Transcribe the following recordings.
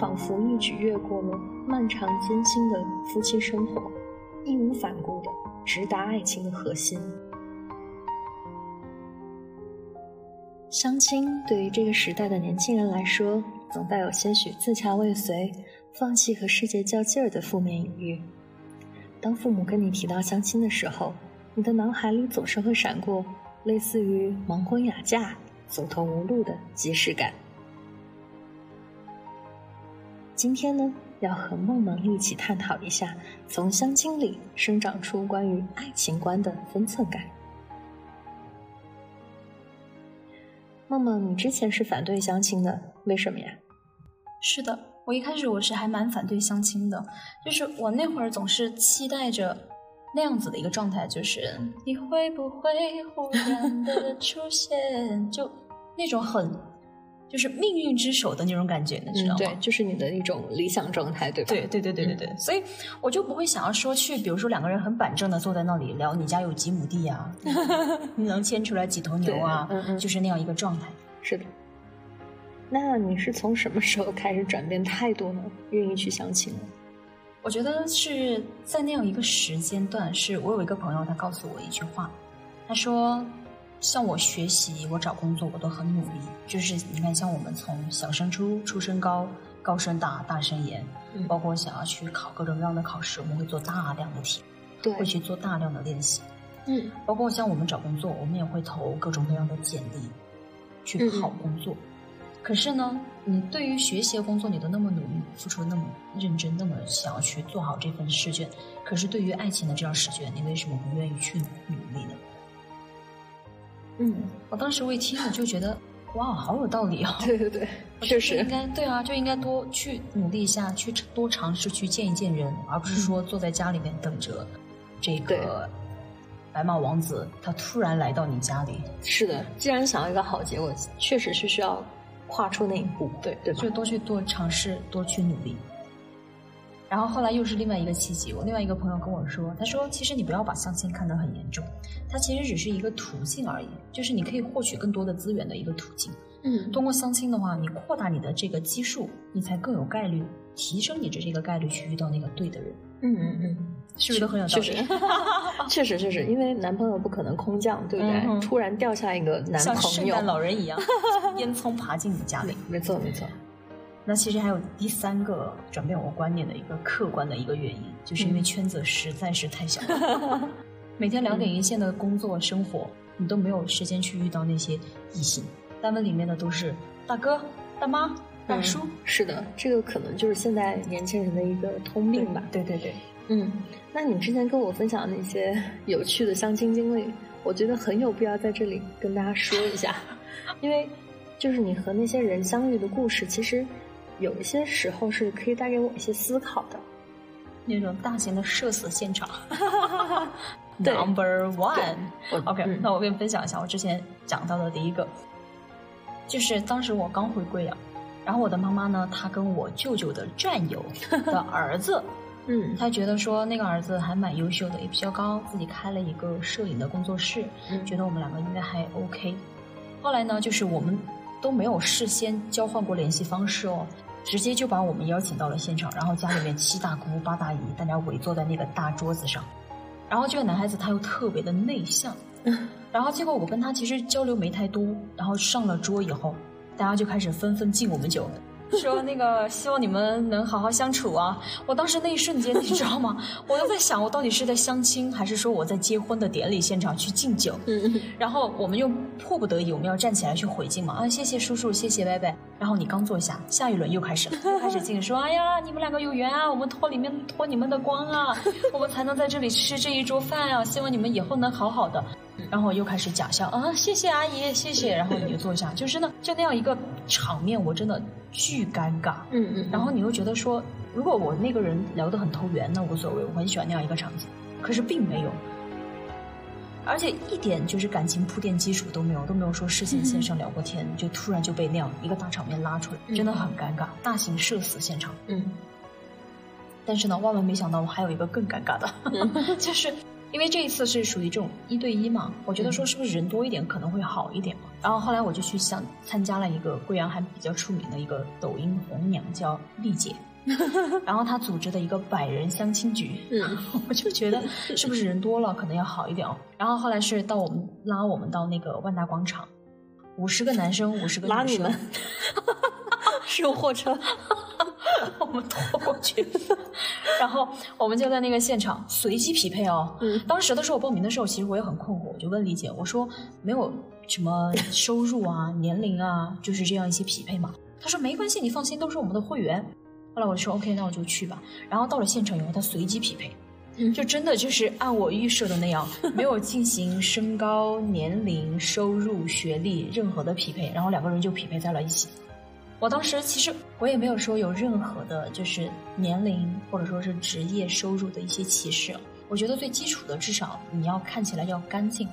仿佛一举越过了漫长艰辛的夫妻生活，义无反顾的直达爱情的核心。相亲对于这个时代的年轻人来说，总带有些许自强未遂、放弃和世界较劲儿的负面隐喻。当父母跟你提到相亲的时候，你的脑海里总是会闪过类似于盲婚哑嫁、走投无路的即视感。今天呢，要和梦梦一起探讨一下，从相亲里生长出关于爱情观的分寸感。梦梦，你之前是反对相亲的，为什么呀？是的，我一开始我是还蛮反对相亲的，就是我那会儿总是期待着那样子的一个状态，就是你会不会忽然的出现，就那种很。就是命运之手的那种感觉，你知道吗？对，就是你的一种理想状态，对吧？对对对对对对，所以我就不会想要说去，比如说两个人很板正的坐在那里聊你家有几亩地啊，你能牵出来几头牛啊，就是那样一个状态。是的。那你是从什么时候开始转变态度呢？愿意去相亲呢？我觉得是在那样一个时间段，是我有一个朋友，他告诉我一句话，他说。像我学习，我找工作，我都很努力。就是你看，像我们从小升初、初升高、高升大、大升研，包括想要去考各种各样的考试，我们会做大量的题，对，会去做大量的练习。嗯，包括像我们找工作，我们也会投各种各样的简历，去跑工作。可是呢，你对于学习的工作，你都那么努力，付出那么认真，那么想要去做好这份试卷。可是对于爱情的这张试卷，你为什么不愿意去努力呢？嗯，我当时我一听，我就觉得，哇，好有道理啊！对对对，确实应该对啊，就应该多去努力一下，去多尝试去见一见人，而不是说坐在家里面等着这个白马王子他突然来到你家里。是的，既然想要一个好结果，确实是需要跨出那一步，对对，就多去多尝试，多去努力。然后后来又是另外一个契机，我另外一个朋友跟我说，他说其实你不要把相亲看得很严重，它其实只是一个途径而已，就是你可以获取更多的资源的一个途径。嗯，通过相亲的话，你扩大你的这个基数，你才更有概率提升你的这个概率去遇到那个对的人。嗯嗯嗯，是不是都很有道理？确实确实，因为男朋友不可能空降，对不对？突然掉下一个男朋友，像圣诞老人一样，烟囱爬进你家里。没错没错。那其实还有第三个转变我观念的一个客观的一个原因，就是因为圈子实在是太小了，每天两点一线的工作生活，你都没有时间去遇到那些异性。单位里面的都是大哥、大妈、大叔。是的，这个可能就是现在年轻人的一个通病吧。对对对，嗯。那你之前跟我分享的那些 有趣的相亲经历，我觉得很有必要在这里跟大家说一下，因为就是你和那些人相遇的故事，其实。有一些时候是可以带给我一些思考的，那种大型的社死现场。Number one，OK，那我跟你分享一下我之前讲到的第一个，就是当时我刚回贵阳，然后我的妈妈呢，她跟我舅舅的战友的儿子，嗯，她觉得说那个儿子还蛮优秀的，也比较高，自己开了一个摄影的工作室，觉得我们两个应该还 OK。后来呢，就是我们都没有事先交换过联系方式哦。直接就把我们邀请到了现场，然后家里面七大姑八大姨，大家围坐在那个大桌子上，然后这个男孩子他又特别的内向，然后结果我跟他其实交流没太多，然后上了桌以后，大家就开始纷纷敬我们酒。说那个希望你们能好好相处啊！我当时那一瞬间，你知道吗？我都在想，我到底是在相亲，还是说我在结婚的典礼现场去敬酒？然后我们又迫不得已，我们要站起来去回敬嘛。啊，谢谢叔叔，谢谢伯伯。然后你刚坐下，下一轮又开始了，开始敬，说哎呀，你们两个有缘啊，我们托里面托你们的光啊，我们才能在这里吃这一桌饭啊！希望你们以后能好好的。然后又开始假笑啊，谢谢阿姨，谢谢。然后你就坐下，就是呢，就那样一个场面，我真的巨尴尬。嗯嗯。然后你又觉得说，如果我那个人聊得很投缘，那无所谓，我很喜欢那样一个场景。可是并没有，而且一点就是感情铺垫基础都没有，都没有说事先线上聊过天，就突然就被那样一个大场面拉出来，真的很尴尬，大型社死现场。嗯。但是呢，万万没想到，我还有一个更尴尬的，就是。因为这一次是属于这种一对一嘛，我觉得说是不是人多一点可能会好一点嘛。然后后来我就去想参加了一个贵阳还比较出名的一个抖音红娘，叫丽姐。然后她组织的一个百人相亲局，嗯，我就觉得是不是人多了可能要好一点哦。然后后来是到我们拉我们到那个万达广场，五十个男生，五十个女生，拉你们 是有货车，我们拖过去，然后我们就在那个现场随机匹配哦。嗯当时的时候我报名的时候，其实我也很困惑，我就问李姐，我说没有什么收入啊、年龄啊，就是这样一些匹配嘛。她说没关系，你放心，都是我们的会员。后来我就说 OK，那我就去吧。然后到了现场以后，他随机匹配。嗯就真的就是按我预设的那样，没有进行身高、年龄、收入、学历任何的匹配，然后两个人就匹配在了一起。我当时其实我也没有说有任何的，就是年龄或者说是职业、收入的一些歧视。我觉得最基础的，至少你要看起来要干净。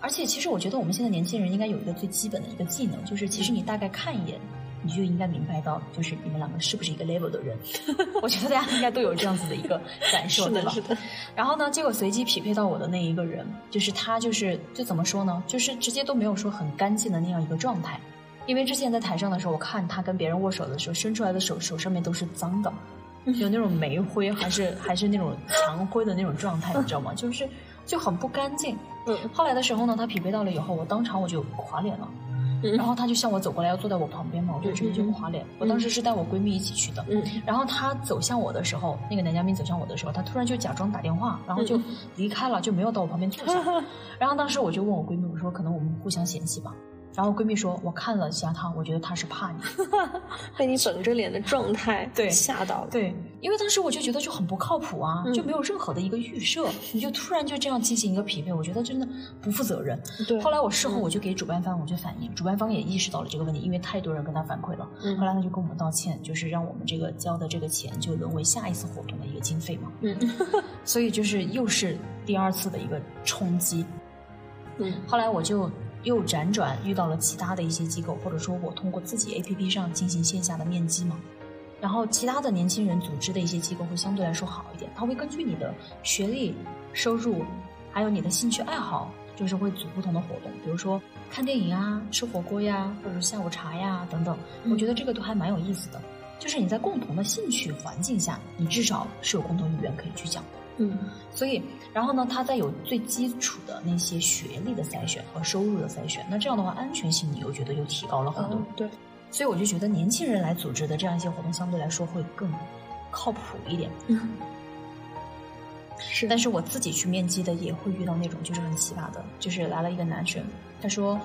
而且，其实我觉得我们现在年轻人应该有一个最基本的一个技能，就是其实你大概看一眼，你就应该明白到，就是你们两个是不是一个 level 的人。我觉得大家应该都有这样子的一个感受，是，对吧？是的，然后呢，结果随机匹配到我的那一个人，就是他，就是就怎么说呢，就是直接都没有说很干净的那样一个状态。因为之前在台上的时候，我看他跟别人握手的时候，伸出来的手手上面都是脏的，有那种煤灰，还是还是那种墙灰的那种状态，你知道吗？就是就很不干净。嗯后来的时候呢，他匹配到了以后，我当场我就垮脸了。嗯然后他就向我走过来，要坐在我旁边嘛，我就直接就垮脸。我当时是带我闺蜜一起去的，嗯然后他走向我的时候，那个男嘉宾走向我的时候，他突然就假装打电话，然后就离开了，就没有到我旁边坐下。然后当时我就问我闺蜜，我说可能我们互相嫌弃吧。然后闺蜜说，我看了一下他，我觉得他是怕你。被你绷着脸的状态 对吓到了，对，因为当时我就觉得就很不靠谱啊，嗯就没有任何的一个预设，你就突然就这样进行一个匹配，我觉得真的不负责任。对后来我事后我就给主办方我就反映，主办方也意识到了这个问题，因为太多人跟他反馈了。嗯后来他就跟我们道歉，就是让我们这个交的这个钱就沦为下一次活动的一个经费嘛。嗯所以就是又是第二次的一个冲击。嗯后来我就又辗转遇到了其他的一些机构，或者说我通过自己 APP 上进行线下的面基嘛。然后其他的年轻人组织的一些机构会相对来说好一点，他会根据你的学历、收入，还有你的兴趣爱好，就是会组不同的活动，比如说看电影啊、吃火锅呀，或者下午茶呀等等。我觉得这个都还蛮有意思的，就是你在共同的兴趣环境下，你至少是有共同语言可以去讲的。嗯所以，然后呢，他再有最基础的那些学历的筛选和收入的筛选，那这样的话，安全性你又觉得又提高了很多。嗯对，所以我就觉得年轻人来组织的这样一些活动，相对来说会更靠谱一点。嗯是但是我自己去面基的也会遇到那种就是很奇葩的，就是来了一个男生，他说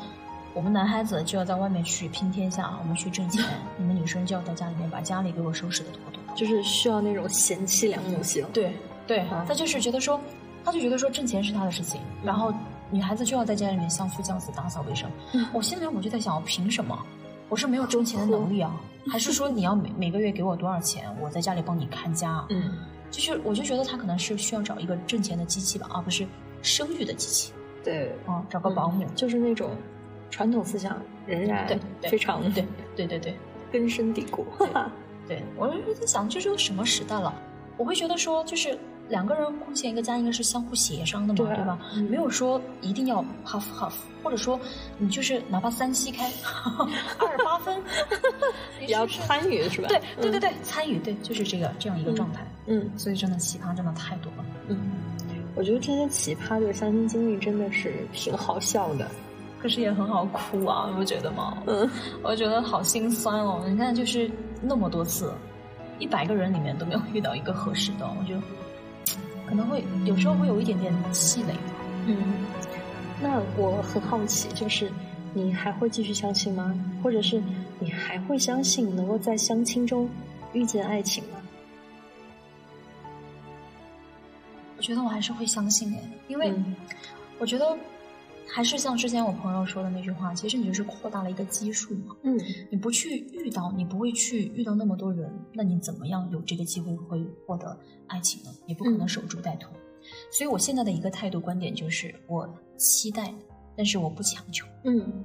我们男孩子就要在外面去拼天下，我们去挣钱，你们女生就要在家里面把家里给我收拾的妥妥的。就是需要那种贤妻良母型，对对啊，他就是觉得说，他就觉得说挣钱是他的事情，然后女孩子就要在家里面相夫教子、打扫卫生。嗯我心里面我就在想，凭什么？我是没有挣钱的能力啊，还是说你要每每个月给我多少钱，我在家里帮你看家啊？嗯就是我就觉得他可能是需要找一个挣钱的机器吧，而不是生育的机器对，啊，找个保姆。就是那种传统思想仍然非常对对对对 根深蒂固，对，我是在想，这是个什么时代了？我会觉得说，就是两个人共建一个家，应该是相互协商的嘛，对吧？嗯没有说一定要 half half，或者说你就是哪怕三七开，二八分，你也要参与是吧？对对对嗯对，参与对，就是这个这样一个状态。嗯所以真的奇葩真的太多了。嗯，我觉得这些奇葩的相亲经历真的是挺好笑的，可是也很好哭啊，你不觉得吗？嗯我觉得好心酸哦。你看，就是那么多次，一百个人里面都没有遇到一个合适的，我觉得可能会有时候会有一点点气馁。嗯。那我很好奇，就是你还会继续相亲吗？或者是你还会相信能够在相亲中遇见爱情吗？我觉得我还是会相信的，因为嗯我觉得还是像之前我朋友说的那句话，其实你就是扩大了一个基数嘛。嗯你不去遇到，你不会去遇到那么多人，那你怎么样有这个机会会获得爱情呢？你不可能嗯守株待兔。所以我现在的一个态度观点就是，我期待，但是我不强求。嗯，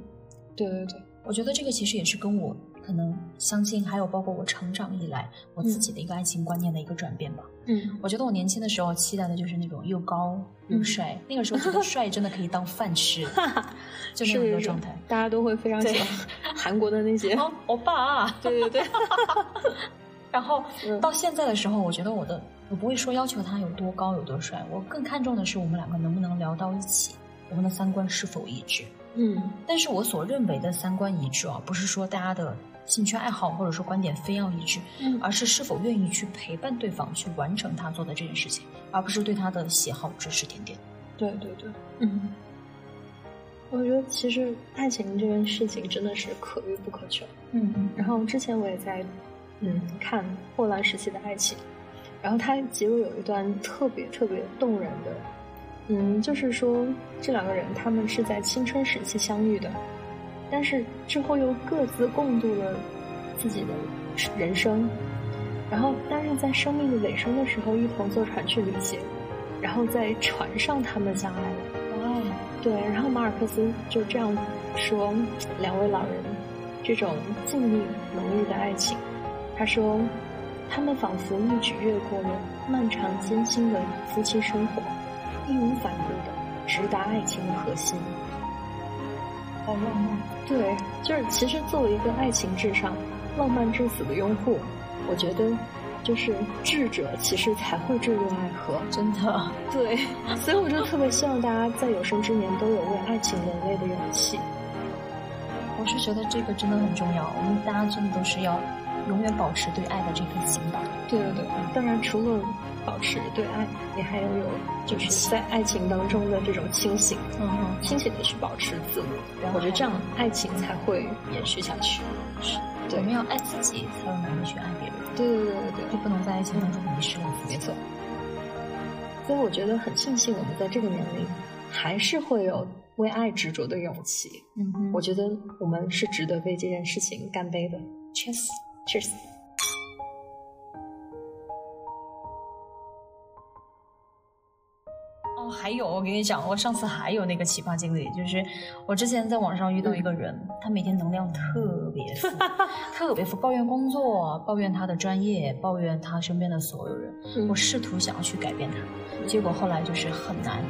对对对，我觉得这个其实也是跟我可能相信还有包括我成长以来我自己的一个爱情观念的一个转变吧。嗯，我觉得我年轻的时候期待的就是那种又高又帅，那个时候觉得帅真的可以当饭吃，就那样一个状态。大家都会非常喜欢韩国的那些欧巴，对对对。然后到现在的时候，我觉得我的我不会说要求他有多高有多帅，我更看重的是我们两个能不能聊到一起，我们的三观是否一致。嗯，但是我所认为的三观一致啊，不是说大家的兴趣爱好或者说观点非要一致，嗯，而是是否愿意去陪伴对方去完成他做的这件事情，而不是对他的喜好指指点点。对对对，嗯，我觉得其实爱情这件事情真的是可遇不可求。嗯嗯，然后之前我也在嗯看霍乱时期的爱情，然后它结尾有一段特别特别动人的。嗯，就是说这两个人他们是在青春时期相遇的，但是之后又各自共度了自己的人生，然后但是在生命的尾声的时候一同坐船去旅行，然后在船上他们相爱了。哇，对，然后马尔克斯就这样说两位老人这种静谧浓郁的爱情，他说他们仿佛一举越过了漫长艰辛的夫妻生活。义无反顾的直达爱情的核心，好浪漫。对，就是其实作为一个爱情至上、浪漫至死的拥护，我觉得就是智者其实才会坠入爱河，真的。对，所以我就特别希望大家在有生之年都有为爱情流泪的勇气。我是觉得这个真的很重要，我们大家真的都是要永远保持对爱的这份心吧。对对对，当然除了。保持对爱，你还要有就是在爱情当中的这种清醒，嗯嗯，清醒的去保持自我，我觉得这样爱情才会延续下去。是，我们要爱自己，才有能力去爱别人。对对对对对，就不能在爱情当中迷失了自己。没错。所以我觉得很庆幸，我们在这个年龄还是会有为爱执着的勇气。嗯，我觉得我们是值得为这件事情干杯的。Cheers，Cheers。还有，我跟你讲，我上次还有那个奇葩经历，就是我之前在网上遇到一个人，他每天能量特别负，特别负，抱怨工作，抱怨他的专业，抱怨他身边的所有人。我试图想要去改变他，结果后来就是很难。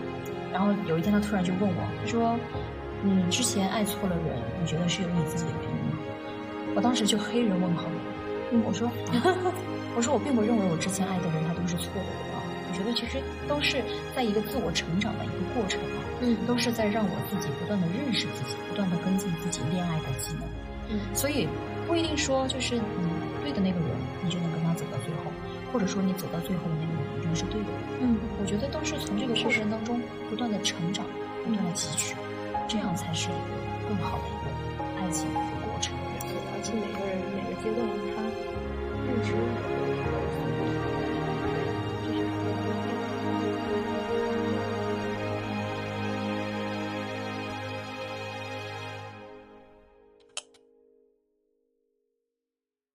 然后有一天他突然就问我，他说：“你之前爱错了人，你觉得是有你自己的原因吗？”我当时就黑人问号，我说：“我说我并不认为我之前爱的人他都是错的。”觉得其实都是在一个自我成长的一个过程嘛，嗯，都是在让我自己不断的认识自己，不断的跟进自己恋爱的技能，嗯，所以不一定说就是你对的那个人，你就能跟他走到最后，或者说你走到最后的那个人一定是对的，嗯，我觉得都是从这个过程当中不断的成长，不断的汲取，这样才是一个更好的一个爱情的过程。而且每个人每个阶段他认知。